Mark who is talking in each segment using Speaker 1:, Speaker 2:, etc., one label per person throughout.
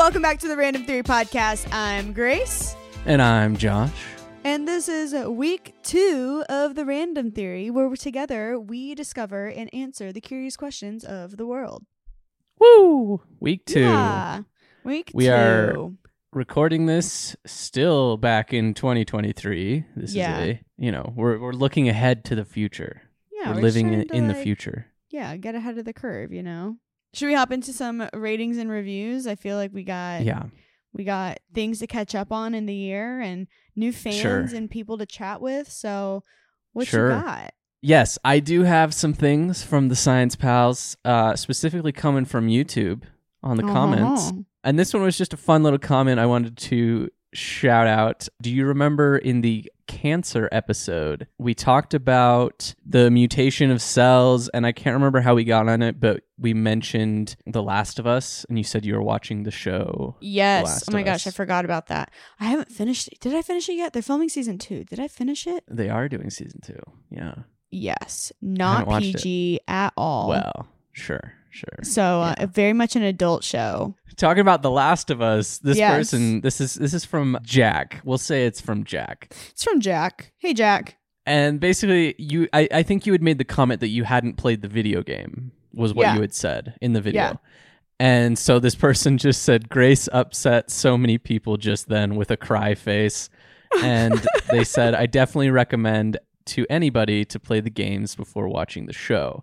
Speaker 1: Welcome back to the Random Theory Podcast. I'm Grace,
Speaker 2: And I'm Josh.
Speaker 1: and this is week two of the Random Theory, where together we discover and answer the curious questions of the world.
Speaker 2: Woo! Week two.
Speaker 1: Yeah. Week
Speaker 2: We
Speaker 1: two.
Speaker 2: are- Recording this still back in 2023. This
Speaker 1: Yeah.
Speaker 2: is a, you know, we're, we're looking ahead to the future.
Speaker 1: yeah,
Speaker 2: we're,
Speaker 1: we're
Speaker 2: living in,
Speaker 1: to,
Speaker 2: in the
Speaker 1: like,
Speaker 2: future.
Speaker 1: Yeah, get ahead of the curve, you know? Should we hop into some ratings and reviews? I feel like we got
Speaker 2: Yeah.
Speaker 1: we got things to catch up on in the year and new fans
Speaker 2: Sure.
Speaker 1: and people to chat with. So what
Speaker 2: Sure.
Speaker 1: you got?
Speaker 2: Yes, I do have some things from the Science Pals, uh, specifically coming from YouTube on the comments.
Speaker 1: Uh-huh.
Speaker 2: And this one was just a fun little comment I wanted to shout out. Do you remember in the cancer episode, we talked about the mutation of cells, and I can't remember how we got on it, but we mentioned The Last of Us, and you said you were watching the show.
Speaker 1: Yes.
Speaker 2: Last
Speaker 1: Oh my gosh, I forgot about that. I haven't finished it. Did I finish it yet? They're filming season two. Did I finish it?
Speaker 2: They are doing season two. Yeah.
Speaker 1: Yes. Not
Speaker 2: watched it.
Speaker 1: PG at all.
Speaker 2: Well, sure, sure.
Speaker 1: so uh,
Speaker 2: yeah.
Speaker 1: very much an adult show.
Speaker 2: Talking about The Last of Us, this
Speaker 1: Yes.
Speaker 2: person, this is this is from Jack. We'll say it's from Jack.
Speaker 1: It's from Jack. Hey Jack.
Speaker 2: And basically, you, I, I think you had made the comment that you hadn't played the video game, was what
Speaker 1: Yeah.
Speaker 2: you had said in the video.
Speaker 1: Yeah.
Speaker 2: And so this person just said, Grace upset so many people just then with a cry face. And they said, I definitely recommend to anybody to play the games before watching the show.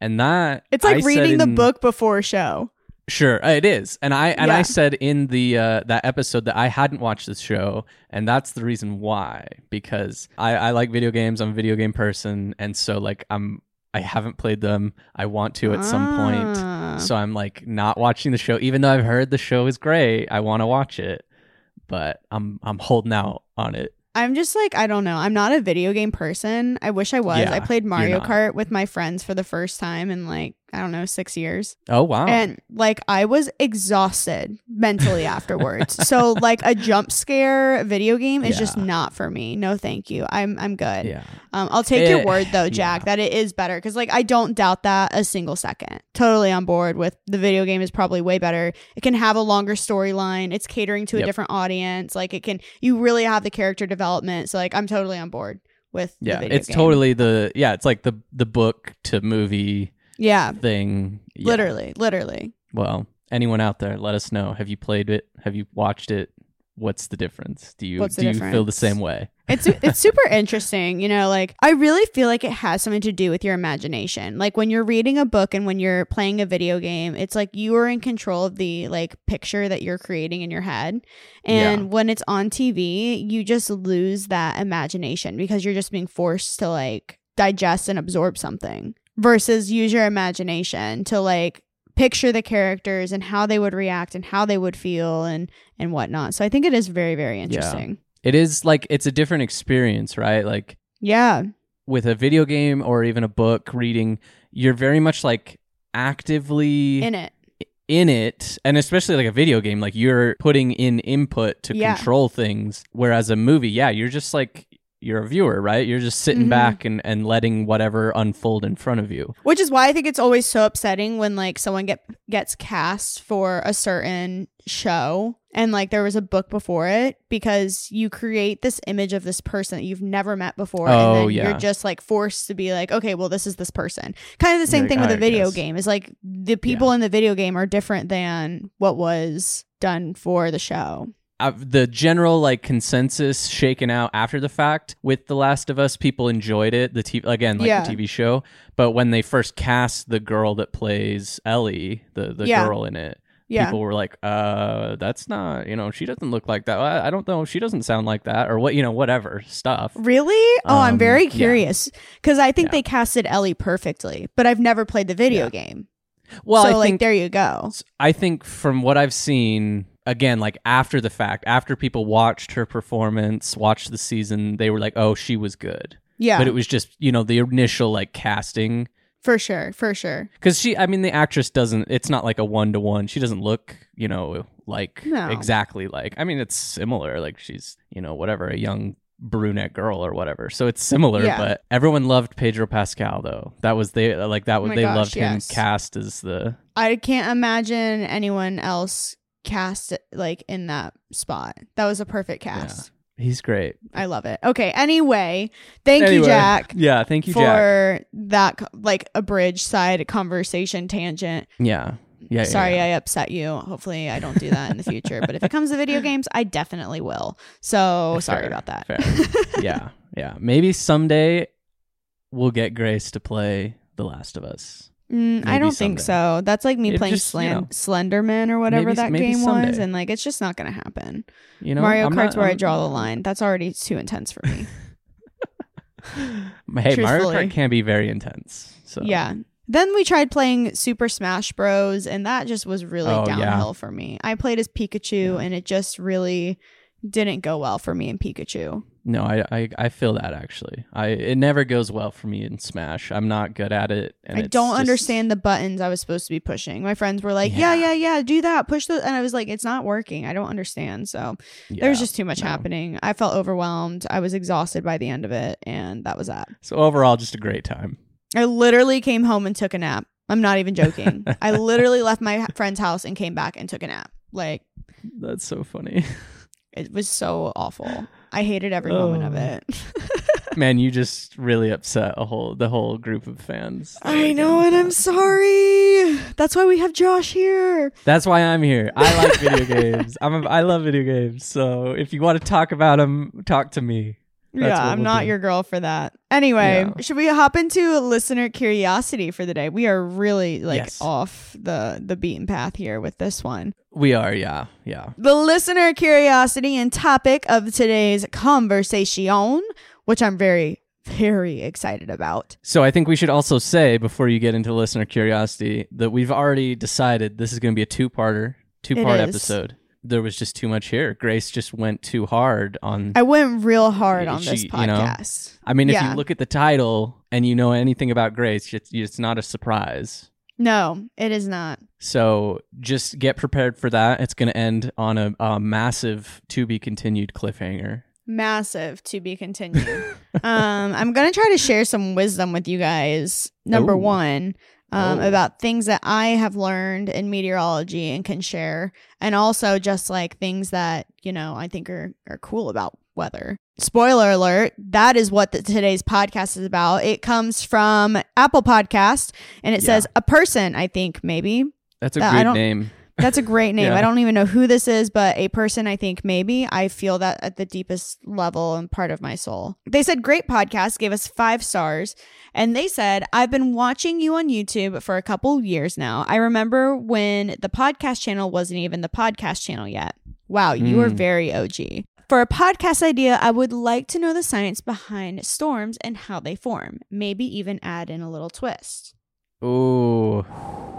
Speaker 2: And that
Speaker 1: It's like
Speaker 2: I
Speaker 1: reading the
Speaker 2: in-
Speaker 1: book before a show.
Speaker 2: Sure, uh, it is, and I and
Speaker 1: Yeah.
Speaker 2: I said in the uh, that episode that I hadn't watched this show, and that's the reason why because I, I like video games. I'm a video game person, and so like I'm I haven't played them. I want to at some
Speaker 1: Ah.
Speaker 2: point, so I'm like not watching the show, even though I've heard the show is great. I want to watch it, but I'm I'm holding out on it.
Speaker 1: I'm just like, I don't know. I'm not a video game person. I wish I was.
Speaker 2: Yeah,
Speaker 1: I played Mario. Kart with my friends for the first time in like, I don't know, six years.
Speaker 2: Oh wow!
Speaker 1: And like I was exhausted mentally afterwards. so like a jump scare video game is just not for me. No, thank you. I'm I'm good.
Speaker 2: yeah,
Speaker 1: Um, I'll take your
Speaker 2: Eh,
Speaker 1: word though, Jack,
Speaker 2: yeah.
Speaker 1: that it is better because like I don't doubt that a single second. Totally on board with the video game is probably way better. It can have a longer storyline. It's catering to a different audience. Like it can, you really have the character development. So like I'm totally on board with. the
Speaker 2: yeah. It's
Speaker 1: game.
Speaker 2: totally the yeah. It's like the the book to movie
Speaker 1: yeah,
Speaker 2: thing. Yeah.
Speaker 1: literally, literally.
Speaker 2: Well, anyone out there, let us know. Have you played it? Have you watched it? What's the difference? Do you do you feel the same way?
Speaker 1: It's it's super interesting, you know, like I really feel like it has something to do with your imagination. Like when you're reading a book and when you're playing a video game, it's like you are in control of the like picture that you're creating in your head. And
Speaker 2: Yeah.
Speaker 1: when it's on TV, you just lose that imagination because you're just being forced to like digest and absorb something versus use your imagination to like picture the characters and how they would react and how they would feel and and whatnot. So I think it is very very interesting.
Speaker 2: It is like it's a different experience, right? Like
Speaker 1: Yeah.
Speaker 2: with a video game or even a book reading, you're very much like actively
Speaker 1: In it.
Speaker 2: in it and especially like a video game like you're putting in input to
Speaker 1: Yeah.
Speaker 2: control things whereas a movie yeah you're just like you're a viewer right you're just sitting
Speaker 1: Mhm.
Speaker 2: back and, and letting whatever unfold in front of you
Speaker 1: Which is why I think it's always so upsetting when like someone get gets cast for a certain show and like there was a book before it because you create this image of this person that you've never met before
Speaker 2: Oh,
Speaker 1: and then
Speaker 2: yeah.
Speaker 1: you're just like forced to be like okay well this is this person kind of the same
Speaker 2: Like,
Speaker 1: thing with
Speaker 2: I
Speaker 1: a video
Speaker 2: guess.
Speaker 1: game is like the people in the video game are different than what was done for the show
Speaker 2: uh, the general like consensus shaken out after the fact with The Last of Us, people enjoyed it. The TV again, like
Speaker 1: Yeah.
Speaker 2: the TV show, but when they first cast the girl that plays Ellie, the the
Speaker 1: Yeah.
Speaker 2: girl in it,
Speaker 1: yeah
Speaker 2: people were like, "Uh, that's not you know she doesn't look like that. I, I don't know. She doesn't sound like that, or what you know, whatever stuff."
Speaker 1: Really? Oh, I'm
Speaker 2: Um,
Speaker 1: very curious because I think they casted Ellie perfectly, but I've never played the video game.
Speaker 2: Well,
Speaker 1: so
Speaker 2: I
Speaker 1: like
Speaker 2: think
Speaker 1: there you go.
Speaker 2: I think from what I've seen, again, like after the fact, after people watched her performance, watched the season, they were like, "Oh, she was good."
Speaker 1: Yeah,
Speaker 2: But it was just you know the initial like casting
Speaker 1: for sure, for sure.
Speaker 2: because she, I mean, the actress doesn't. It's not like a one to one. She doesn't look you know like
Speaker 1: No.
Speaker 2: exactly like. I mean, it's similar. Like she's you know whatever a young brunette girl or whatever. So it's similar,
Speaker 1: Yeah.
Speaker 2: but everyone loved Pedro Pascal though. That was they like that
Speaker 1: Oh
Speaker 2: was
Speaker 1: my
Speaker 2: they
Speaker 1: gosh,
Speaker 2: loved him cast as the
Speaker 1: I can't imagine anyone else cast like in that spot. That was a perfect cast.
Speaker 2: he's great.
Speaker 1: I love it. Okay. Anyway, thank you, Jack,
Speaker 2: Yeah, thank you, Jack.
Speaker 1: for that like a bridge side conversation tangent.
Speaker 2: Yeah. Yeah. yeah,
Speaker 1: Sorry,
Speaker 2: yeah.
Speaker 1: I upset you. Hopefully, I don't do that in the future. But if it comes to video games, I definitely will. So sorry about that.
Speaker 2: fair. yeah. Yeah. Maybe someday we'll get Grace to play The Last of Us.
Speaker 1: Mm, I don't think so. That's like me
Speaker 2: It
Speaker 1: playing
Speaker 2: just, you know.
Speaker 1: Slenderman or whatever
Speaker 2: Maybe-
Speaker 1: that
Speaker 2: maybe
Speaker 1: game was, and like it's just not gonna happen.
Speaker 2: You know,
Speaker 1: Mario
Speaker 2: I'm
Speaker 1: Kart's
Speaker 2: not-
Speaker 1: where I
Speaker 2: I'm-
Speaker 1: draw the line. That's already too intense for me.
Speaker 2: Hey, Mario Kart can be very intense. So
Speaker 1: Yeah. Then we tried playing Super Smash Bros, and that just was really
Speaker 2: Oh, yeah.
Speaker 1: downhill for me. I played as Pikachu, and it just really didn't go well for me in Pikachu.
Speaker 2: No, I, I I feel that actually. I it never goes well for me in Smash. I'm not good at it. And
Speaker 1: I don't
Speaker 2: just-
Speaker 1: understand the buttons I was supposed to be pushing. My friends were like, "Yeah,
Speaker 2: Yeah.
Speaker 1: yeah, yeah, do that, push the," and I was like, "It's not working. I don't understand." So
Speaker 2: Yeah,
Speaker 1: there was just too much
Speaker 2: no.
Speaker 1: happening. I felt overwhelmed. I was exhausted by the end of it, and that was that.
Speaker 2: So overall, just a great time.
Speaker 1: I literally came home and took a nap. I'm not even joking. I literally left my friend's house and came back and took a nap. Like
Speaker 2: That's so funny.
Speaker 1: it was so awful. I hated every moment of
Speaker 2: Oh.
Speaker 1: it.
Speaker 2: Man, you just really upset a whole the whole group of fans.
Speaker 1: I know, and I'm sorry. That's why we have Josh here.
Speaker 2: That's why I'm here. I like video games. I'm a, I love video games. So if you want to talk about them, talk to me. That's
Speaker 1: yeah, I'm not
Speaker 2: do.
Speaker 1: your girl for that. Anyway,
Speaker 2: Yeah.
Speaker 1: should we hop into listener curiosity for the day? We are really like
Speaker 2: Yes.
Speaker 1: off the the beaten path here with this one.
Speaker 2: We are, yeah, yeah.
Speaker 1: The listener curiosity and topic of today's conversation, which I'm very very excited about.
Speaker 2: So I think we should also say before you get into listener curiosity that we've already decided this is going to be a two-parter, two-part episode. There was just too much here. Grace just went too hard on.
Speaker 1: I went real hard on
Speaker 2: She-
Speaker 1: this
Speaker 2: you know,
Speaker 1: podcast.
Speaker 2: I mean, if
Speaker 1: yeah.
Speaker 2: you look at the title and you know anything about Grace, it's, it's not a surprise.
Speaker 1: no, it is not.
Speaker 2: So just get prepared for that. It's going to end on a, a massive to be continued cliffhanger.
Speaker 1: massive to be continued. um, I'm gonna try to share some wisdom with you guys. Number
Speaker 2: Ooh.
Speaker 1: one, um,
Speaker 2: Oh.
Speaker 1: about things that I have learned in meteorology and can share, and also just like things that you know I think are are cool about weather. Spoiler alert: that is what the, today's podcast is about. It comes from Apple Podcast, and it
Speaker 2: Yeah.
Speaker 1: says a person. I think maybe
Speaker 2: That's a
Speaker 1: Uh, don't-
Speaker 2: name.
Speaker 1: That's a great name.
Speaker 2: Yeah.
Speaker 1: I don't even know who this is, but a person I think maybe. I feel that at the deepest level and part of my soul. They said, Great podcast, gave us five stars. And they said, I've been watching you on YouTube for a couple years now. I remember when the podcast channel wasn't even the podcast channel yet. Wow, you are
Speaker 2: Mm.
Speaker 1: very OG. For a podcast idea, I would like to know the science behind storms and how they form. Maybe even add in a little twist.
Speaker 2: Ooh,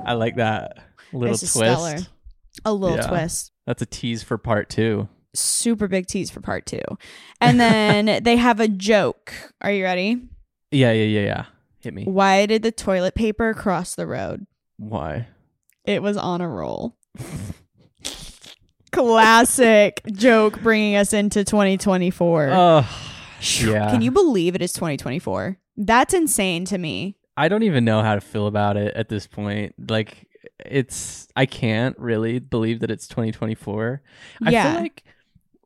Speaker 2: I like that little
Speaker 1: This is
Speaker 2: twist.
Speaker 1: stellar. A little
Speaker 2: Yeah.
Speaker 1: twist.
Speaker 2: That's a tease for part two.
Speaker 1: super big tease for part two. And then they have a joke. Are you ready?
Speaker 2: Yeah, yeah, yeah, yeah. Hit me.
Speaker 1: Why did the toilet paper cross the road?
Speaker 2: Why?
Speaker 1: It was on a roll. Classic joke bringing us into 2024.
Speaker 2: Oh, yeah.
Speaker 1: Can you believe it is 2024? That's insane to me.
Speaker 2: I don't even know how to feel about it at this point. Like it's I can't really believe that it's 2024. I feel like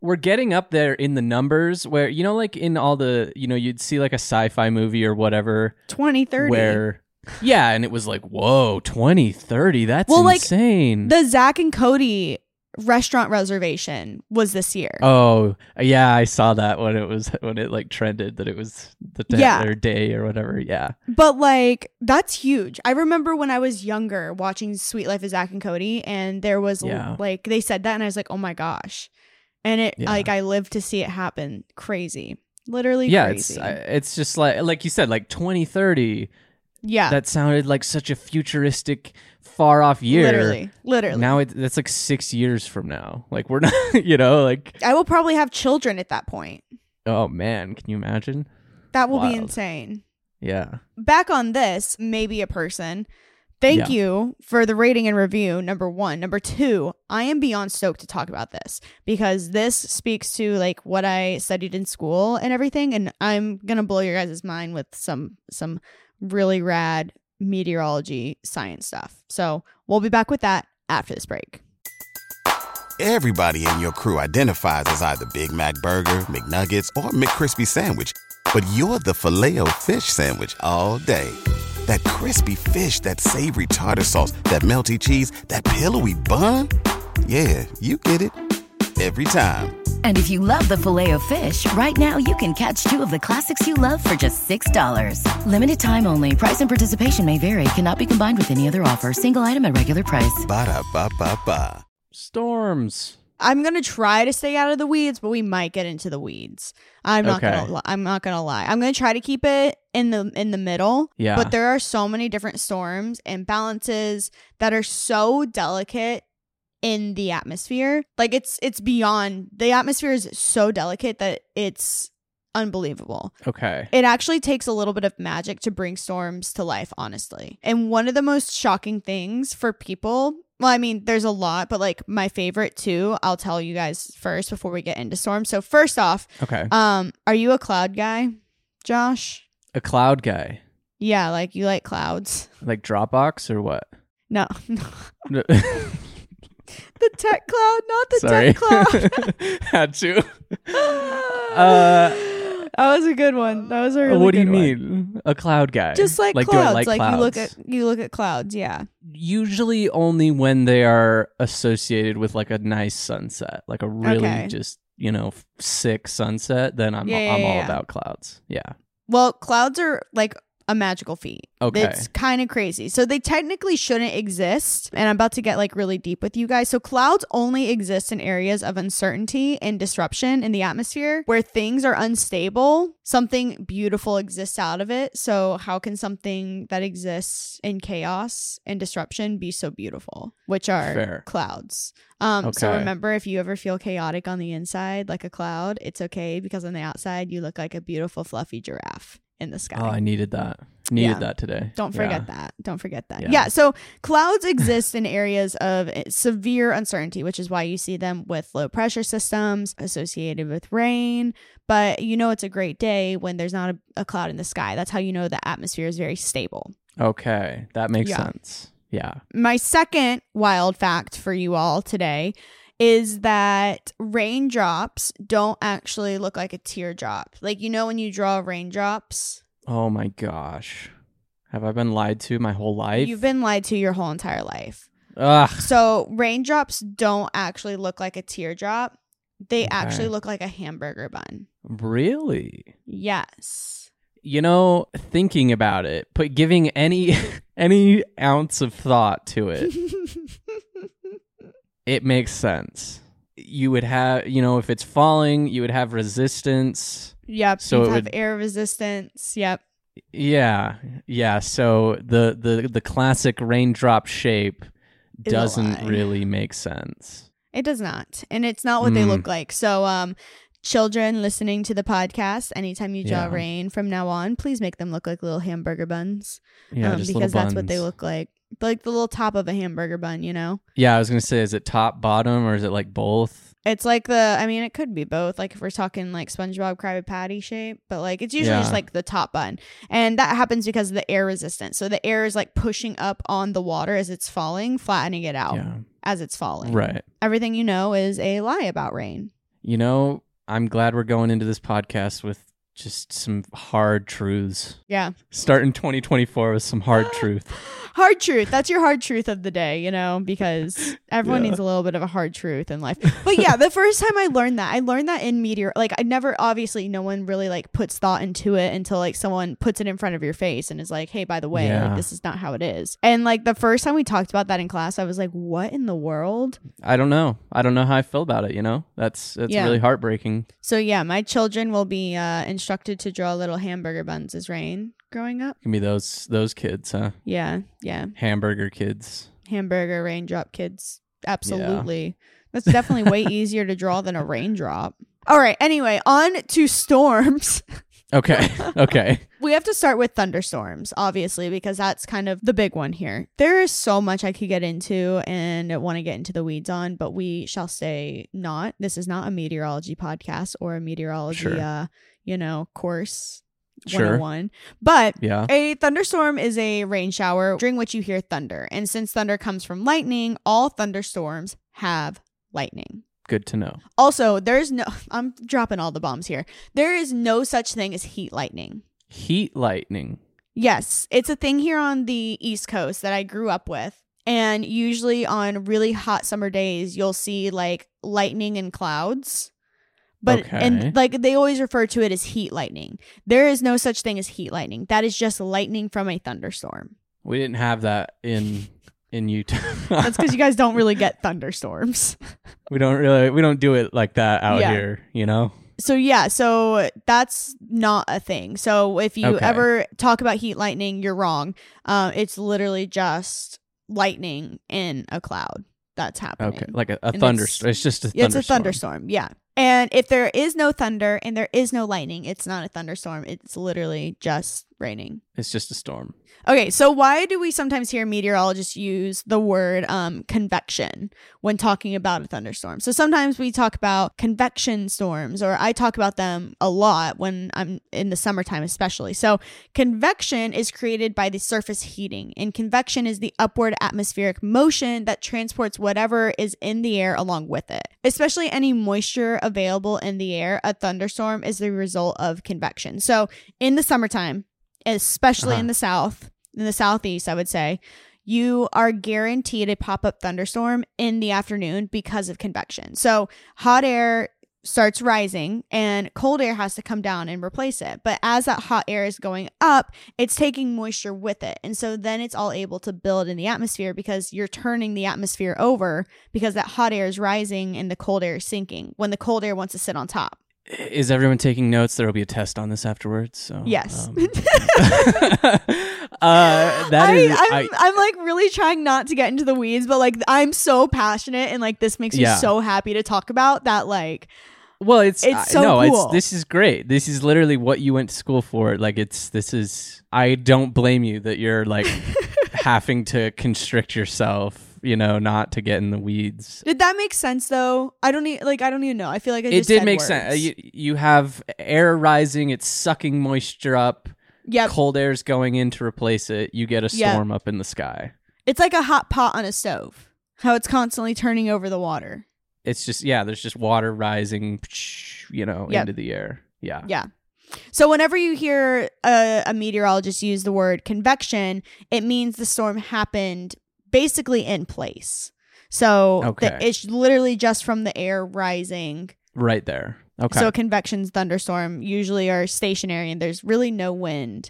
Speaker 2: we're getting up there in the numbers where you know like in all the, you know, you'd see like a sci-fi movie or whatever
Speaker 1: 2030.
Speaker 2: where yeah, and it was like, "Whoa, 2030. That's
Speaker 1: Well, like,
Speaker 2: insane."
Speaker 1: the Zack and Cody restaurant reservation was this year.
Speaker 2: Oh yeah, I saw that when it was when it like trended that it was the day
Speaker 1: Yeah.
Speaker 2: or day or whatever. Yeah,
Speaker 1: But like that's huge. I remember when I was younger watching Suite Life of Zack and Cody, and there was
Speaker 2: Yeah.
Speaker 1: like they said that, and I was like, oh my gosh, and it
Speaker 2: Yeah.
Speaker 1: like I lived to see it happen. Crazy, literally.
Speaker 2: yeah.
Speaker 1: crazy.
Speaker 2: It's it's just like like you said, like 2030.
Speaker 1: Yeah,
Speaker 2: That sounded like such a futuristic, far off year.
Speaker 1: literally, literally.
Speaker 2: Now it, that's like six years from now. Like we're not, you know, like
Speaker 1: I will probably have children at that point.
Speaker 2: oh man, can you imagine?
Speaker 1: That will be insane.
Speaker 2: Yeah.
Speaker 1: Back on this, maybe a person. Thank
Speaker 2: Yeah.
Speaker 1: you for the rating and review. Number one. Number two, I am beyond stoked to talk about this because this speaks to like what I studied in school and everything. And I'm gonna blow your guys' mind with some some really rad meteorology science stuff. So we'll be back with that after this break.
Speaker 3: Everybody in your crew identifies as either Big Mac Burger, McNuggets, or McCrispy Sandwich. But you're the filet fish Sandwich all day. That crispy fish, that savory tartar sauce, that melty cheese, that pillowy bun. Yeah, you get it. Every time.
Speaker 4: And if you love the filet of fish, right now you can catch two of the classics you love for just $6. Limited time only. Price and participation may vary. Cannot be combined with any other offer. Single item at regular price.
Speaker 3: Ba-da-ba-ba-ba.
Speaker 2: Storms.
Speaker 1: I'm gonna try to stay out of the weeds, but we might get into the weeds. I'm not
Speaker 2: Okay.
Speaker 1: gonna. Li- I'm not gonna lie. I'm gonna try to keep it in the in the middle.
Speaker 2: Yeah.
Speaker 1: But there are so many different storms and balances that are so delicate in the atmosphere. Like it's it's beyond the atmosphere is so delicate that it's unbelievable.
Speaker 2: Okay.
Speaker 1: It actually takes a little bit of magic to bring storms to life, honestly. And one of the most shocking things for people, well, I mean, there's a lot, but like my favorite too, I'll tell you guys first before we get into storms. So first off,
Speaker 2: Okay.
Speaker 1: um, are you a cloud guy, Josh?
Speaker 2: A cloud guy,
Speaker 1: Yeah, like you like clouds.
Speaker 2: like Dropbox or what?
Speaker 1: No, no. the tech cloud, not the
Speaker 2: Sorry.
Speaker 1: tech cloud.
Speaker 2: Had to. Uh,
Speaker 1: that was a good one. That was a really good one.
Speaker 2: what do you
Speaker 1: good one.
Speaker 2: mean? A cloud guy?
Speaker 1: Just like,
Speaker 2: I
Speaker 1: clouds,
Speaker 2: like,
Speaker 1: like, you look at you look at clouds. Yeah,
Speaker 2: usually only when they are associated with like a nice sunset, like a really
Speaker 1: Okay.
Speaker 2: just you know sick sunset. Then I'm
Speaker 1: yeah,
Speaker 2: I'm
Speaker 1: yeah,
Speaker 2: all
Speaker 1: yeah.
Speaker 2: about clouds. Yeah.
Speaker 1: Well, clouds are like a magical feat.
Speaker 2: Okay.
Speaker 1: It's kind of crazy. So they technically shouldn't exist. And I'm about to get like really deep with you guys. So clouds only exist in areas of uncertainty and disruption in the atmosphere where things are unstable. Something beautiful exists out of it. So how can something that exists in chaos and disruption be so beautiful? Which are
Speaker 2: Fair.
Speaker 1: clouds. Um, so remember if you ever feel chaotic on the inside like a cloud, it's okay because on the outside you look like a beautiful fluffy giraffe in the sky.
Speaker 2: Oh, I needed that. Needed
Speaker 1: Yeah.
Speaker 2: that today.
Speaker 1: Don't forget
Speaker 2: Yeah.
Speaker 1: that. Don't forget that.
Speaker 2: Yeah.
Speaker 1: Yeah. So clouds exist in areas of eh, severe uncertainty, which is why you see them with low pressure systems associated with rain. But you know, it's a great day when there's not a, a cloud in the sky. That's how you know the atmosphere is very stable.
Speaker 2: Okay, that makes sense. Yeah.
Speaker 1: My second wild fact for you all today is that raindrops don't actually look like a teardrop. Like, you know, when you draw raindrops,
Speaker 2: Oh my gosh. Have I been lied to my whole life?
Speaker 1: you've been lied to your whole entire life.
Speaker 2: Ugh.
Speaker 1: So raindrops don't actually look like a teardrop. They
Speaker 2: Okay.
Speaker 1: actually look like a hamburger bun.
Speaker 2: Really?
Speaker 1: Yes.
Speaker 2: You know, thinking about it, but giving any any ounce of thought to it, it makes sense. You would have, you know, if it's falling, you would have resistance.
Speaker 1: yep.
Speaker 2: So
Speaker 1: you
Speaker 2: it
Speaker 1: have
Speaker 2: would-
Speaker 1: air resistance. Yep.
Speaker 2: Yeah, yeah. So the the the classic raindrop shape
Speaker 1: Is
Speaker 2: doesn't really make sense.
Speaker 1: It does not. And it's not what they
Speaker 2: Mm.
Speaker 1: look like. So um children listening to the podcast, anytime you draw
Speaker 2: Yeah.
Speaker 1: rain from now on, please make them look like little hamburger buns.
Speaker 2: Yeah,
Speaker 1: um, because
Speaker 2: little
Speaker 1: that's what they look like. Like the little top of a hamburger bun, you know?
Speaker 2: Yeah, I was gonna say, is it top, bottom, or is it like both?
Speaker 1: It's like the, I mean, it could be both. Like if we're talking like SpongeBob Krabby Patty shape, but like it's usually just like the top bun. And that happens because of the air resistance. So the air is like pushing up on the water as it's falling, flattening it out
Speaker 2: Yeah,
Speaker 1: as it's falling.
Speaker 2: right.
Speaker 1: Everything you know is a lie about rain.
Speaker 2: You know, I'm glad we're going into this podcast with just some hard truths.
Speaker 1: Yeah.
Speaker 2: Starting 2024 with some hard truth.
Speaker 1: Hard truth. That's your hard truth of the day, you know, because everyone
Speaker 2: Yeah.
Speaker 1: needs a little bit of a hard truth in life. But yeah, the first time I learned that, I learned that in meteor. Like, I never, obviously, no one really like puts thought into it until like someone puts it in front of your face and is like, hey, by the way,
Speaker 2: Yeah.
Speaker 1: like, this is not how it is. And like the first time we talked about that in class, I was like, what in the world?
Speaker 2: I don't know. I don't know how I feel about it. You know, that's that's
Speaker 1: Yeah.
Speaker 2: really heartbreaking.
Speaker 1: So yeah, my children will be uh, instructed to draw little hamburger buns as rain growing up.
Speaker 2: Can be those those kids, huh?
Speaker 1: Yeah, yeah.
Speaker 2: Hamburger kids.
Speaker 1: hamburger raindrop kids. Absolutely. That's definitely way easier to draw than a raindrop. All right. Anyway, on to storms.
Speaker 2: Okay. Okay.
Speaker 1: we have to start with thunderstorms, obviously, because that's kind of the big one here. There is so much I could get into and want to get into the weeds on, but we shall say not. This is not a meteorology podcast or a meteorology,
Speaker 2: Sure.
Speaker 1: uh, you know, course
Speaker 2: Sure.
Speaker 1: 101. But
Speaker 2: Yeah.
Speaker 1: a thunderstorm is a rain shower during which you hear thunder. And since thunder comes from lightning, all thunderstorms have lightning.
Speaker 2: Good to know.
Speaker 1: Also, there's no, I'm dropping all the bombs here. There is no such thing as heat lightning.
Speaker 2: Heat lightning.
Speaker 1: Yes, it's a thing here on the East Coast that I grew up with. And usually on really hot summer days, you'll see like lightning and clouds. But
Speaker 2: Okay.
Speaker 1: and like they always refer to it as heat lightning. There is no such thing as heat lightning. That is just lightning from a thunderstorm.
Speaker 2: We didn't have that in in Utah.
Speaker 1: That's because you guys don't really get thunderstorms.
Speaker 2: we don't really we don't do it like that out
Speaker 1: Yeah.
Speaker 2: here, you know?
Speaker 1: So yeah, so that's not a thing. So if you
Speaker 2: Okay.
Speaker 1: ever talk about heat lightning, you're wrong. Um, it's literally just lightning in a cloud that's happening.
Speaker 2: Okay. Like a, a thunderstorm. It's, just a thunderstorm.
Speaker 1: It's a thunderstorm. Yeah. And if there is no thunder and there is no lightning, it's not a thunderstorm. It's literally just raining.
Speaker 2: It's just a storm.
Speaker 1: Okay, so why do we sometimes hear meteorologists use the word um, convection when talking about a thunderstorm? So sometimes we talk about convection storms, or I talk about them a lot when I'm in the summertime, especially. So convection is created by the surface heating, and convection is the upward atmospheric motion that transports whatever is in the air along with it. Especially any moisture available in the air, a thunderstorm is the result of convection. So in the summertime, especially
Speaker 2: Uh-huh.
Speaker 1: in the south, in the southeast, I would say, you are guaranteed a pop up thunderstorm in the afternoon because of convection. So hot air starts rising and cold air has to come down and replace it. But as that hot air is going up, it's taking moisture with it. And so then it's all able to build in the atmosphere because you're turning the atmosphere over because that hot air is rising and the cold air is sinking when the cold air wants to sit on top.
Speaker 2: Is everyone taking notes? There will be a test on this afterwards. So
Speaker 1: Yes.
Speaker 2: um, uh, that
Speaker 1: I,
Speaker 2: is-
Speaker 1: I'm,
Speaker 2: I-
Speaker 1: I'm like really trying not to get into the weeds, but like I'm so passionate and like this makes me so happy to talk about that. Like,
Speaker 2: Well, it's
Speaker 1: It's so
Speaker 2: no,
Speaker 1: cool.
Speaker 2: it's this is great. This is literally what you went to school for. Like it's this is I don't blame you that you're like having to constrict yourself, you know, not to get in the weeds.
Speaker 1: did that make sense though? I don't need like I don't even know. I feel like I
Speaker 2: It
Speaker 1: just
Speaker 2: did make
Speaker 1: words.
Speaker 2: sense. Uh, You, you have air rising, it's sucking moisture up.
Speaker 1: Yep,
Speaker 2: Cold air's going in to replace it. You get a
Speaker 1: Yeah.
Speaker 2: storm up in the sky.
Speaker 1: it's like a hot pot on a stove. How it's constantly turning over the water.
Speaker 2: It's just yeah, there's just water rising, you know,
Speaker 1: Yep.
Speaker 2: into the air. Yeah.
Speaker 1: Yeah. So whenever you hear a, a meteorologist use the word convection, it means the storm happened basically in place. So the- it's literally just from the air rising
Speaker 2: Right there. Okay.
Speaker 1: So convections, thunderstorm usually are stationary and there's really no wind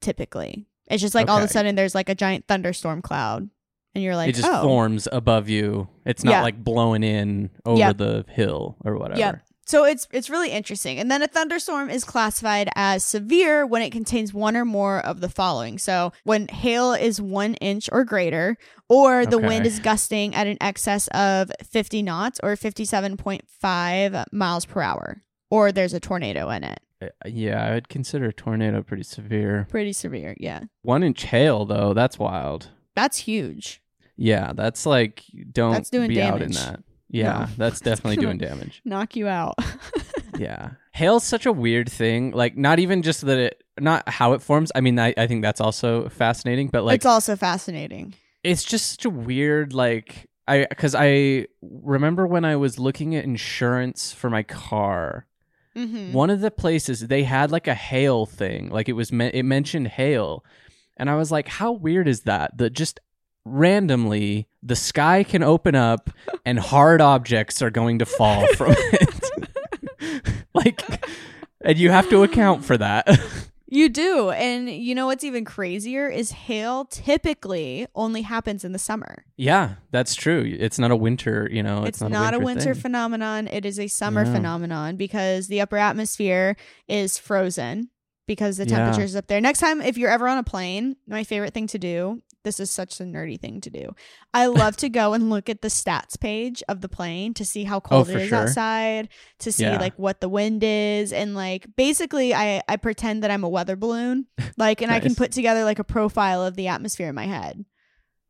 Speaker 1: typically. It's just like all of a sudden there's like a giant thunderstorm cloud and you're like,
Speaker 2: it just
Speaker 1: oh.
Speaker 2: forms above you. It's not
Speaker 1: Yeah.
Speaker 2: like blowing in over
Speaker 1: Yep.
Speaker 2: the hill or whatever.
Speaker 1: Yep. So it's it's really interesting. And then a thunderstorm is classified as severe when it contains one or more of the following. So when hail is one inch or greater, or the wind is gusting at an excess of 50 knots or 57.5 miles per hour. or there's a tornado in it.
Speaker 2: Uh, Yeah, I would consider a tornado pretty severe.
Speaker 1: Pretty severe, yeah.
Speaker 2: One inch hail, though, that's wild.
Speaker 1: That's huge.
Speaker 2: Yeah, that's like don't
Speaker 1: That's doing
Speaker 2: be out in that. Yeah,
Speaker 1: No.
Speaker 2: that's definitely doing damage.
Speaker 1: Knock you out.
Speaker 2: Yeah, hail's such a weird thing. Like, not even just that it, not how it forms. I mean, I, I think that's also fascinating. But like,
Speaker 1: it's also fascinating.
Speaker 2: it's just such a weird like I because I remember when I was looking at insurance for my car.
Speaker 1: Mm-hmm.
Speaker 2: One of the places they had like a hail thing, like it was me- it mentioned hail, and I was like, how weird is that? That just randomly the sky can open up and hard objects are going to fall from it, like, and you have to account for that.
Speaker 1: You do. And you know what's even crazier is hail typically only happens in the summer.
Speaker 2: yeah, that's true. It's not a winter, you know.
Speaker 1: It's,
Speaker 2: It's,
Speaker 1: not, a winter
Speaker 2: thing.
Speaker 1: phenomenon. It is a summer
Speaker 2: Yeah.
Speaker 1: phenomenon because the upper atmosphere is frozen because the
Speaker 2: Yeah.
Speaker 1: temperatures up there. Next time, if you're ever on a plane, my favorite thing to do, this is such a nerdy thing to do. I love to go and look at the stats page of the plane to see how oh, cold
Speaker 2: Oh,
Speaker 1: it is
Speaker 2: sure.
Speaker 1: outside, to see
Speaker 2: Yeah.
Speaker 1: like what the wind is. And like basically, I, I pretend that I'm a weather balloon. Like, and I can put together like a profile of the atmosphere in my head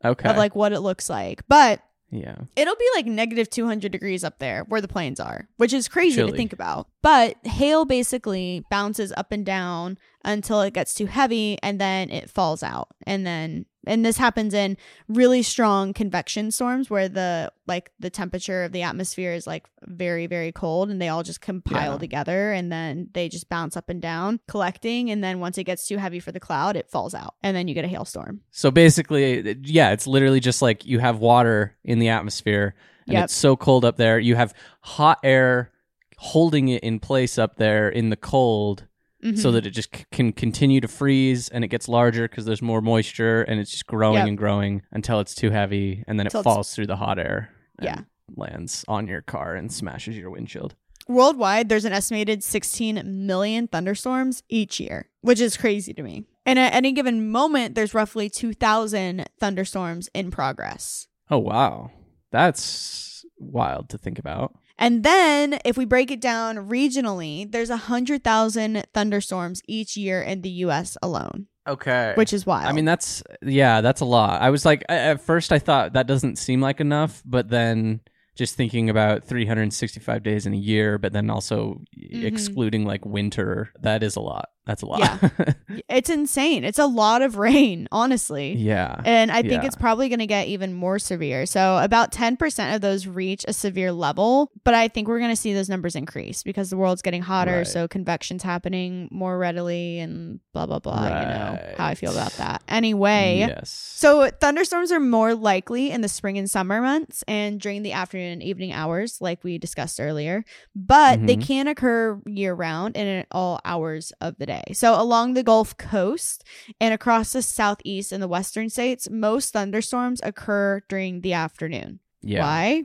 Speaker 2: Okay.
Speaker 1: of like what it looks like. But
Speaker 2: yeah.
Speaker 1: It'll be like negative 200 degrees up there where the planes are, which is crazy to think about. But hail basically bounces up and down until it gets too heavy and then it falls out. And then and this happens in really strong convection storms where the like the temperature of the atmosphere is like very very cold and they all just compile
Speaker 2: Yeah.
Speaker 1: together and then they just bounce up and down collecting and then once it gets too heavy for the cloud it falls out and then you get a hailstorm.
Speaker 2: So basically, uh, yeah, it's literally just like you have water in the atmosphere and
Speaker 1: Yep.
Speaker 2: it's so cold up there. You have hot air holding it in place up there in the cold so
Speaker 1: Mhm.
Speaker 2: that it just c- can continue to freeze and it gets larger because there's more moisture and it's just growing
Speaker 1: Yep.
Speaker 2: and growing until it's too heavy and then it
Speaker 1: Till it's-
Speaker 2: falls through the hot air and
Speaker 1: Yeah.
Speaker 2: lands on your car and smashes your windshield.
Speaker 1: Worldwide, there's an estimated 16 million thunderstorms each year, which is crazy to me. And at any given moment, there's roughly 2,000 thunderstorms in progress.
Speaker 2: Oh, wow. That's wild to think about.
Speaker 1: And then, if we break it down regionally, there's 100,000 thunderstorms each year in the US alone,
Speaker 2: Okay.
Speaker 1: which is wild.
Speaker 2: I mean, that's yeah, that's a lot. I was like, at first, I thought that doesn't seem like enough, but then just thinking about 365 days in a year, but then also
Speaker 1: Mhm.
Speaker 2: excluding like winter, that is a lot. That's a lot. Yeah.
Speaker 1: it's insane. It's a lot of rain, honestly.
Speaker 2: yeah.
Speaker 1: And I think
Speaker 2: Yeah.
Speaker 1: it's probably going to get even more severe. So, about 10% of those reach a severe level. But I think we're going to see those numbers increase because the world's getting hotter.
Speaker 2: Right.
Speaker 1: So, convection's happening more readily and blah, blah, blah. You know how I feel about that. Anyway.
Speaker 2: Yes.
Speaker 1: So, thunderstorms are more likely in the spring and summer months and during the afternoon and evening hours, like we discussed earlier. But they
Speaker 2: Mhm.
Speaker 1: can occur year round and at all hours of the day. So, along the Gulf Coast and across the southeast and the western states, most thunderstorms occur during the afternoon.
Speaker 2: yeah.
Speaker 1: Why?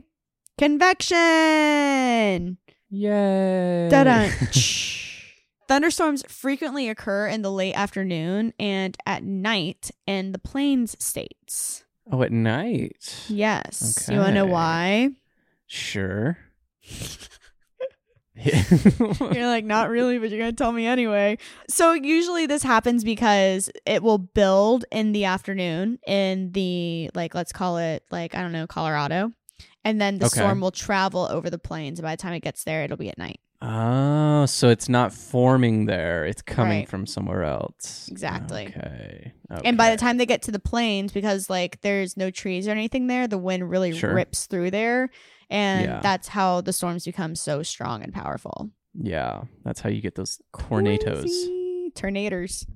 Speaker 1: Convection.
Speaker 2: Yay.
Speaker 1: Dun Thunderstorms frequently occur in the late afternoon and at night in the plains states.
Speaker 2: oh, at night.
Speaker 1: Yes. You want to know why?
Speaker 2: Sure.
Speaker 1: You're like, not really, but you're going to tell me anyway. So, usually this happens because it will build in the afternoon in the, like, let's call it, like, I don't know, Colorado. And then the
Speaker 2: Okay.
Speaker 1: storm will travel over the plains. And by the time it gets there, it'll be at night.
Speaker 2: oh, so it's not forming there. It's coming
Speaker 1: Right.
Speaker 2: from somewhere else.
Speaker 1: Exactly.
Speaker 2: Okay.
Speaker 1: And by the time they get to the plains, because, like, there's no trees or anything there, the wind really
Speaker 2: Sure.
Speaker 1: rips through there. And
Speaker 2: Yeah.
Speaker 1: that's how the storms become so strong and powerful.
Speaker 2: Yeah, that's how you get those tornadoes,
Speaker 1: Crazy. Tornadoes.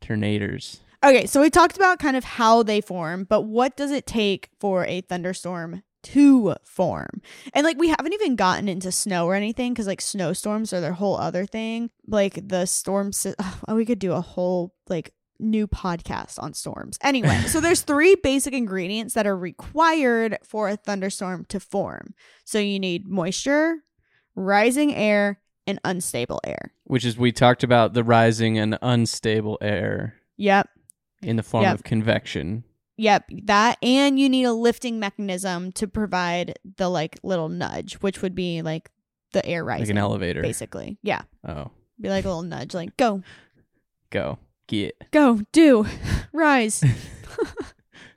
Speaker 2: tornadoes.
Speaker 1: Okay, so we talked about kind of how they form, but what does it take for a thunderstorm to form? And like we haven't even gotten into snow or anything because like snowstorms are their whole other thing. Like the storms, oh, we could do a whole like new podcast on storms. Anyway, so there's three basic ingredients that are required for a thunderstorm to form. So you need moisture, rising air, and unstable air.
Speaker 2: Which is we talked about the rising and unstable air
Speaker 1: Yep.
Speaker 2: in the form
Speaker 1: Yep.
Speaker 2: of convection.
Speaker 1: Yep, that and you need a lifting mechanism to provide the like little nudge, which would be like the air rising.
Speaker 2: like an elevator.
Speaker 1: Basically. Yeah.
Speaker 2: Oh,
Speaker 1: Be like a little nudge, like go,
Speaker 2: go get.
Speaker 1: go, do, rise.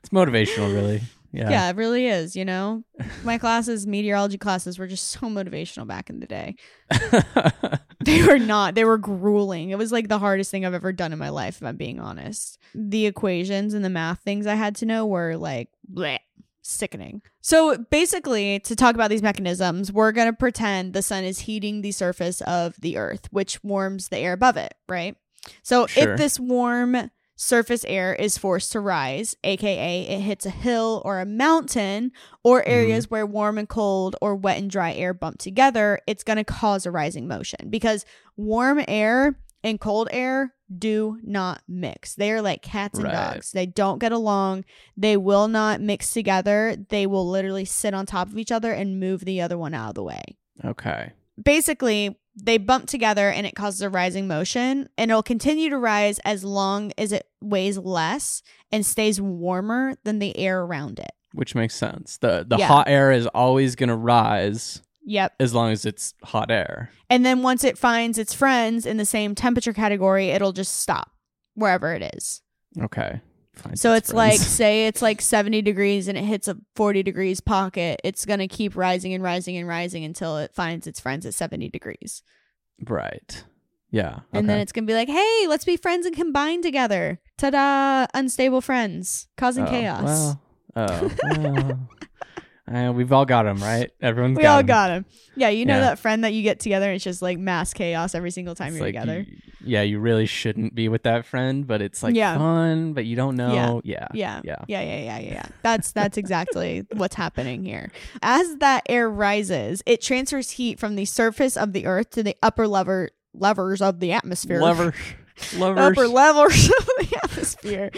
Speaker 2: It's motivational, really. Yeah.
Speaker 1: Yeah, it really is. You know, my classes, meteorology classes, were just so motivational back in the day. They were not. They were grueling. It was like the hardest thing I've ever done in my life, if I'm being honest. The equations and the math things I had to know were like bleh, sickening. So basically, to talk about these mechanisms, we're going to pretend the sun is heating the surface of the earth, which warms the air above it, right? So
Speaker 2: Sure.
Speaker 1: if this warm surface air is forced to rise, aka it hits a hill or a mountain or mm-hmm. areas where warm and cold or wet and dry air bump together, it's going to cause a rising motion because warm air and cold air do not mix. They are like cats and
Speaker 2: Right.
Speaker 1: dogs. They don't get along. They will not mix together. They will literally sit on top of each other and move the other one out of the way
Speaker 2: okay.
Speaker 1: Basically they bump together and it causes a rising motion and it'll continue to rise as long as it weighs less and stays warmer than the air around it.
Speaker 2: Which makes sense. the The
Speaker 1: Yeah.
Speaker 2: hot air is always gonna rise
Speaker 1: Yep.
Speaker 2: as long as it's hot air.
Speaker 1: And then once it finds its friends in the same temperature category, it'll just stop wherever it is.
Speaker 2: Okay.
Speaker 1: So it's like say it's like 70 degrees and it hits a 40 degrees pocket, it's going to keep rising and rising and rising until it finds its friends at 70 degrees.
Speaker 2: right. Yeah.
Speaker 1: And then it's gonna be like, hey, let's be friends and combine together. Ta da! Unstable friends causing
Speaker 2: Oh,
Speaker 1: chaos.
Speaker 2: Well, oh, well. Uh, we've all got them, right? Everyone's
Speaker 1: we
Speaker 2: got
Speaker 1: all
Speaker 2: 'em.
Speaker 1: got him. Yeah, you know
Speaker 2: Yeah.
Speaker 1: that friend that you get together and it's just like mass chaos every single time
Speaker 2: It's
Speaker 1: you're
Speaker 2: like
Speaker 1: together.
Speaker 2: you- yeah, you really shouldn't be with that friend, but it's like
Speaker 1: Yeah.
Speaker 2: fun, but you don't know. Yeah.
Speaker 1: yeah.
Speaker 2: Yeah.
Speaker 1: Yeah, yeah, yeah, yeah, yeah. That's that's exactly what's happening here. As that air rises, it transfers heat from the surface of the earth to the upper lever levers of the atmosphere.
Speaker 2: Lover. Lovers.
Speaker 1: upper levels of the atmosphere.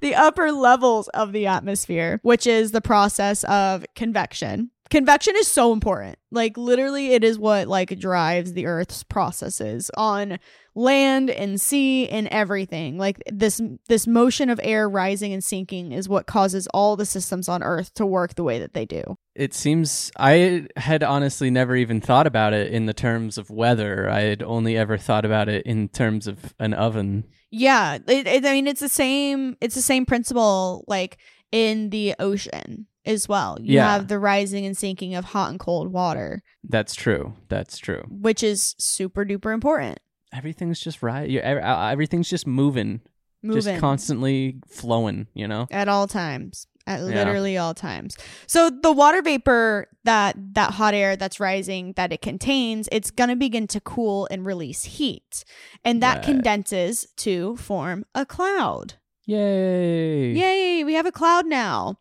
Speaker 1: The upper levels of the atmosphere, which is the process of convection. Convection is so important. Like literally it is what like drives the earth's processes on land and sea and everything. Like this this motion of air rising and sinking is what causes all the systems on earth to work the way that they do.
Speaker 2: It seems I had honestly never even thought about it in the terms of weather. I had only ever thought about it in terms of an oven.
Speaker 1: Yeah, it, it, I mean it's the same. It's the same principle like in the ocean as well. You
Speaker 2: Yeah.
Speaker 1: have the rising and sinking of hot and cold water,
Speaker 2: That's true. That's true.
Speaker 1: which is super duper important.
Speaker 2: Everything's just right. Uh, everything's just moving,
Speaker 1: Moving
Speaker 2: just constantly flowing. You know.
Speaker 1: at all times, at
Speaker 2: Yeah.
Speaker 1: literally all times. So the water vapor that that hot air that's rising that it contains, it's gonna begin to cool and release heat, and that
Speaker 2: Right.
Speaker 1: condenses to form a cloud.
Speaker 2: Yay!
Speaker 1: Yay, we have a cloud now.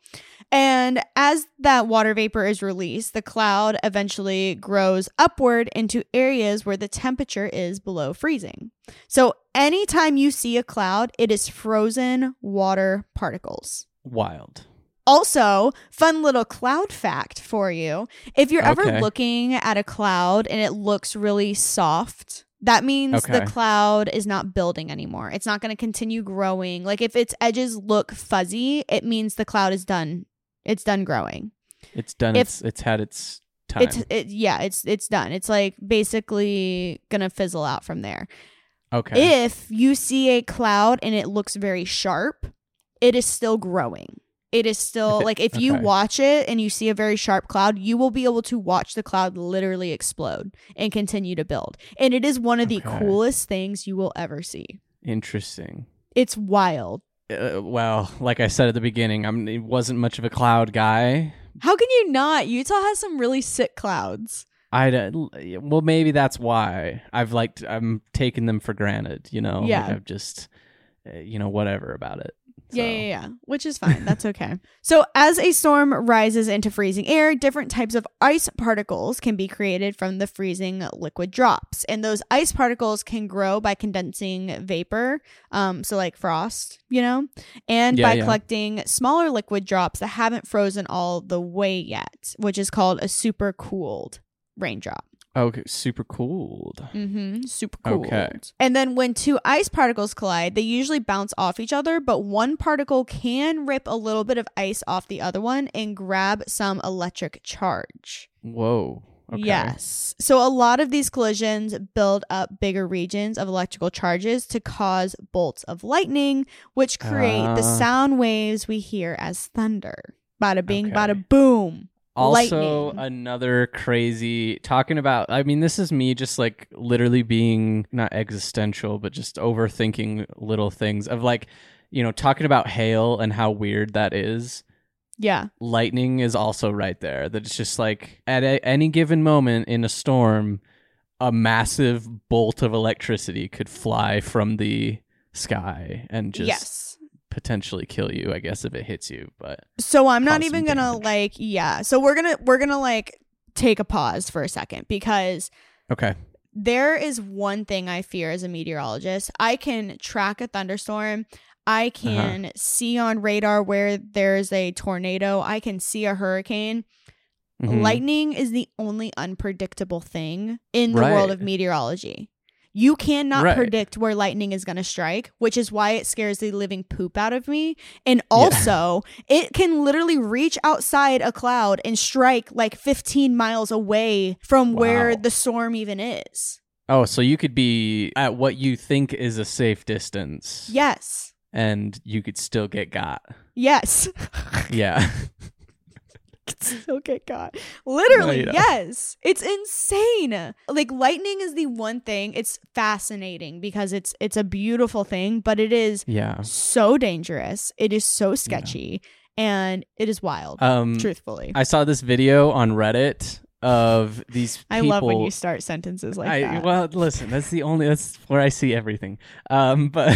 Speaker 1: And as that water vapor is released, the cloud eventually grows upward into areas where the temperature is below freezing. So, anytime you see a cloud, it is frozen water particles.
Speaker 2: Wild.
Speaker 1: Also, fun little cloud fact for you. If you're ever
Speaker 2: Okay.
Speaker 1: looking at a cloud and it looks really soft, that means the cloud is not building anymore. It's not going to continue growing. Like if its edges look fuzzy, it means the cloud is done. It's done growing.
Speaker 2: It's done.
Speaker 1: If-
Speaker 2: it's it's had its time.
Speaker 1: It's it yeah, it's it's done. It's like basically going to fizzle out from there.
Speaker 2: okay.
Speaker 1: If you see a cloud and it looks very sharp, it is still growing. It is still like if you
Speaker 2: okay.
Speaker 1: watch it and you see a very sharp cloud, you will be able to watch the cloud literally explode and continue to build. And it is one of the coolest things you will ever see.
Speaker 2: Interesting.
Speaker 1: It's wild.
Speaker 2: Uh, well, like I said at the beginning, I'm I wasn't much of a cloud guy.
Speaker 1: How can you not? Utah has some really sick clouds.
Speaker 2: I well maybe that's why I've liked I'm taking them for granted. You know,
Speaker 1: Yeah.
Speaker 2: Like I've just uh, you know whatever about it.
Speaker 1: Yeah,
Speaker 2: So,
Speaker 1: yeah, yeah. Which is fine. That's okay. so, as a storm rises into freezing air, different types of ice particles can be created from the freezing liquid drops. And those ice particles can grow by condensing vapor, um, so like frost, you know, and
Speaker 2: Yeah,
Speaker 1: by
Speaker 2: yeah.
Speaker 1: collecting smaller liquid drops that haven't frozen all the way yet, which is called a super cooled raindrop.
Speaker 2: Okay, super cooled.
Speaker 1: Mm-hmm. Super cool.
Speaker 2: Okay.
Speaker 1: And then when two ice particles collide, they usually bounce off each other, but one particle can rip a little bit of ice off the other one and grab some electric charge.
Speaker 2: Whoa. Okay.
Speaker 1: Yes. So a lot of these collisions build up bigger regions of electrical charges to cause bolts of lightning, which create the
Speaker 2: Ah.
Speaker 1: sound waves we hear as thunder. Bada bing,
Speaker 2: Okay.
Speaker 1: bada boom.
Speaker 2: Also,
Speaker 1: Lightning.
Speaker 2: another crazy talking about. I mean, this is me just like literally being not existential, but just overthinking little things of like, you know, talking about hail and how weird that is.
Speaker 1: Yeah.
Speaker 2: Lightning is also right there. That it's just like at a, any given moment in a storm, a massive bolt of electricity could fly from the sky and just
Speaker 1: yes.
Speaker 2: Potentially kill you. I guess if it hits you, but
Speaker 1: So I'm not even gonna
Speaker 2: damage.
Speaker 1: like yeah. So we're gonna we're gonna like take a pause for a second because
Speaker 2: okay.
Speaker 1: there is one thing I fear as a meteorologist. I can track a thunderstorm. I can see on radar where there's a tornado. I can see a hurricane.
Speaker 2: Mhm.
Speaker 1: Lightning is the only unpredictable thing in the world of meteorology. You cannot
Speaker 2: Right.
Speaker 1: predict where lightning is going to strike, which is why it scares the living poop out of me. And also, it can literally reach outside a cloud and strike like 15 miles away from where the storm even is.
Speaker 2: Oh, so you could be at what you think is a safe distance.
Speaker 1: Yes.
Speaker 2: And you could still get got.
Speaker 1: Yes.
Speaker 2: Yeah.
Speaker 1: Still get got. Literally,
Speaker 2: know.
Speaker 1: yes. It's insane. Like lightning is the one thing. It's fascinating because it's it's a beautiful thing, but it is
Speaker 2: yeah.
Speaker 1: so dangerous. It is so sketchy and it is wild.
Speaker 2: Um
Speaker 1: truthfully.
Speaker 2: I saw this video on Reddit of these people
Speaker 1: I love when you start sentences like
Speaker 2: I,
Speaker 1: that.
Speaker 2: Well, listen, that's the only that's where I see everything. Um, but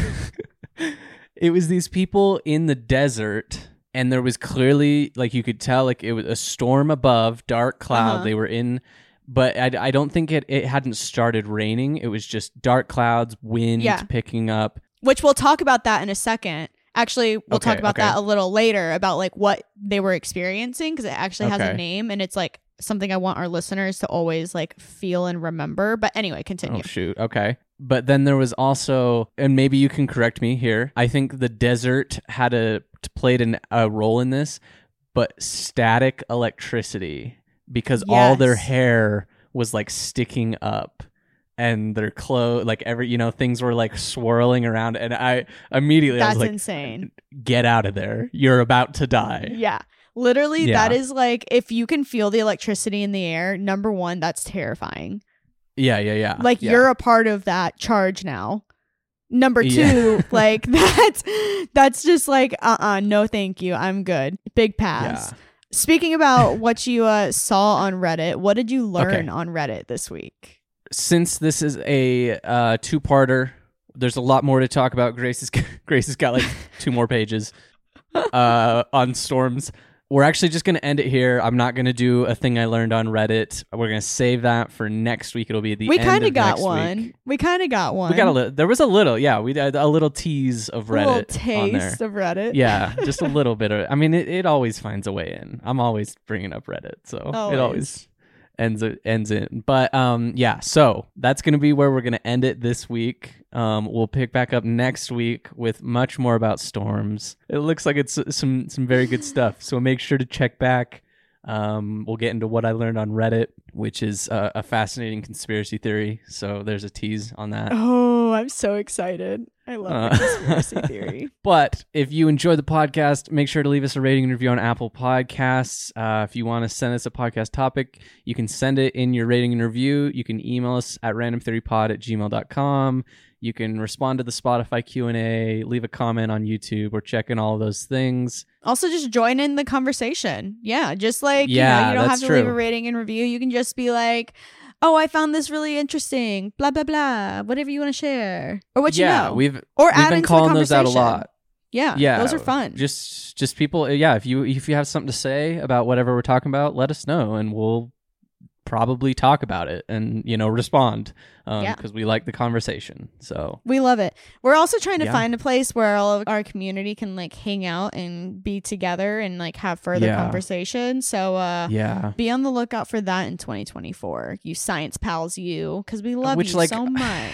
Speaker 2: it was these people in the desert, and there was clearly like you could tell like it was a storm above, dark cloud.
Speaker 1: Uh-huh.
Speaker 2: They were in, but I, I don't think it it hadn't started raining. It was just dark clouds, wind
Speaker 1: Yeah.
Speaker 2: picking up.
Speaker 1: Which we'll talk about that in a second. Actually, we'll
Speaker 2: Okay,
Speaker 1: talk about
Speaker 2: okay.
Speaker 1: that a little later about like what they were experiencing because it actually has a name and it's like something I want our listeners to always like feel and remember. But anyway, continue.
Speaker 2: Oh shoot. Okay. But then there was also, and maybe you can correct me here. I think the desert had a played an, a role in this, but static electricity because all their hair was like sticking up and their clothes like every you know things were like swirling around and i immediately i
Speaker 1: That's
Speaker 2: was like
Speaker 1: insane.
Speaker 2: get out of there you're about to die
Speaker 1: Yeah. Literally, that
Speaker 2: Yeah.
Speaker 1: is like if you can feel the electricity in the air, number one, that's terrifying.
Speaker 2: Yeah yeah yeah
Speaker 1: like
Speaker 2: yeah.
Speaker 1: you're a part of that charge now. Number two,
Speaker 2: Yeah.
Speaker 1: like that's that's just like uh uh no thank you. I'm good. Big pass.
Speaker 2: Yeah.
Speaker 1: Speaking about what you uh, saw on Reddit, what did you learn
Speaker 2: Okay.
Speaker 1: on Reddit this week?
Speaker 2: since this is a uh, two-parter, there's a lot more to talk about. Grace Grace has got like two more pages uh, on storms. We're actually just gonna end it here. I'm not gonna do a thing I learned on Reddit. We're gonna save that for next week. It'll be the
Speaker 1: we
Speaker 2: end
Speaker 1: kind
Speaker 2: of
Speaker 1: got one.
Speaker 2: week.
Speaker 1: We kind of got one.
Speaker 2: We got a little. There was a little. Yeah, we had a little tease of
Speaker 1: A little
Speaker 2: Reddit on there.
Speaker 1: taste of Reddit.
Speaker 2: yeah, just a little bit of. I mean, it, it always finds a way in. I'm always bringing up Reddit, so it
Speaker 1: Always.
Speaker 2: Ends it ends in. But um, yeah. So that's gonna be where we're gonna end it this week. Um, we'll pick back up next week with much more about storms. It looks like it's some some very good stuff. So make sure to check back. Um, we'll get into what I learned on Reddit, which is uh, a fascinating conspiracy theory. So there's a tease on that.
Speaker 1: Oh, I'm so excited. I love
Speaker 2: Uh,
Speaker 1: conspiracy theory.
Speaker 2: But if you enjoy the podcast, make sure to leave us a rating and review on Apple Podcasts. Uh, if you want to send us a podcast topic, you can send it in your rating and review. You can email us at randomtheorypod at gmail.com. You can respond to the Spotify Q&A, leave a comment on YouTube. We're checking all of those things.
Speaker 1: Also, just join in the conversation. Yeah, just like you, know,
Speaker 2: Yeah,
Speaker 1: you don't have to leave a rating and review. You can just be like, "Oh, I found this really interesting." Blah blah blah. Whatever you want to share or what
Speaker 2: yeah,
Speaker 1: you know,
Speaker 2: we've
Speaker 1: or
Speaker 2: we've
Speaker 1: add
Speaker 2: been calling those out a lot.
Speaker 1: Yeah,
Speaker 2: Yeah,
Speaker 1: those are fun.
Speaker 2: Just just people. Yeah, if you if you have something to say about whatever we're talking about, let us know, and we'll probably talk about it and you know respond because
Speaker 1: Yeah.
Speaker 2: we like the conversation. So
Speaker 1: we love it. We're also trying to
Speaker 2: Yeah.
Speaker 1: find a place where all of our community can like hang out and be together and like have further
Speaker 2: Yeah.
Speaker 1: conversation. So uh
Speaker 2: yeah.
Speaker 1: be on the lookout for that in 2024. You science pals, you, because we love
Speaker 2: Which,
Speaker 1: you
Speaker 2: like,
Speaker 1: so much.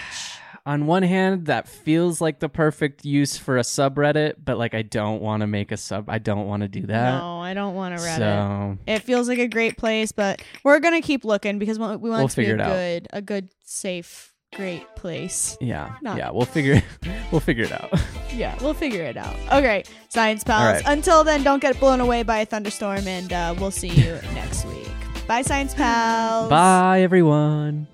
Speaker 2: On one hand, that feels like the perfect use for a subreddit, but like I don't want to make a sub. I don't want to do that.
Speaker 1: no, I don't want to Reddit.
Speaker 2: So
Speaker 1: It feels like a great place, but we're gonna keep looking because we want we want
Speaker 2: We'll
Speaker 1: it to be
Speaker 2: it out.
Speaker 1: good, a good, safe, great place.
Speaker 2: yeah,
Speaker 1: Not-
Speaker 2: yeah, we'll figure we'll figure it out.
Speaker 1: Yeah, we'll figure it out. Okay, science pals.
Speaker 2: Right.
Speaker 1: Until then, don't get blown away by a thunderstorm, and uh, we'll see you next week. Bye, science pals.
Speaker 2: Bye, everyone.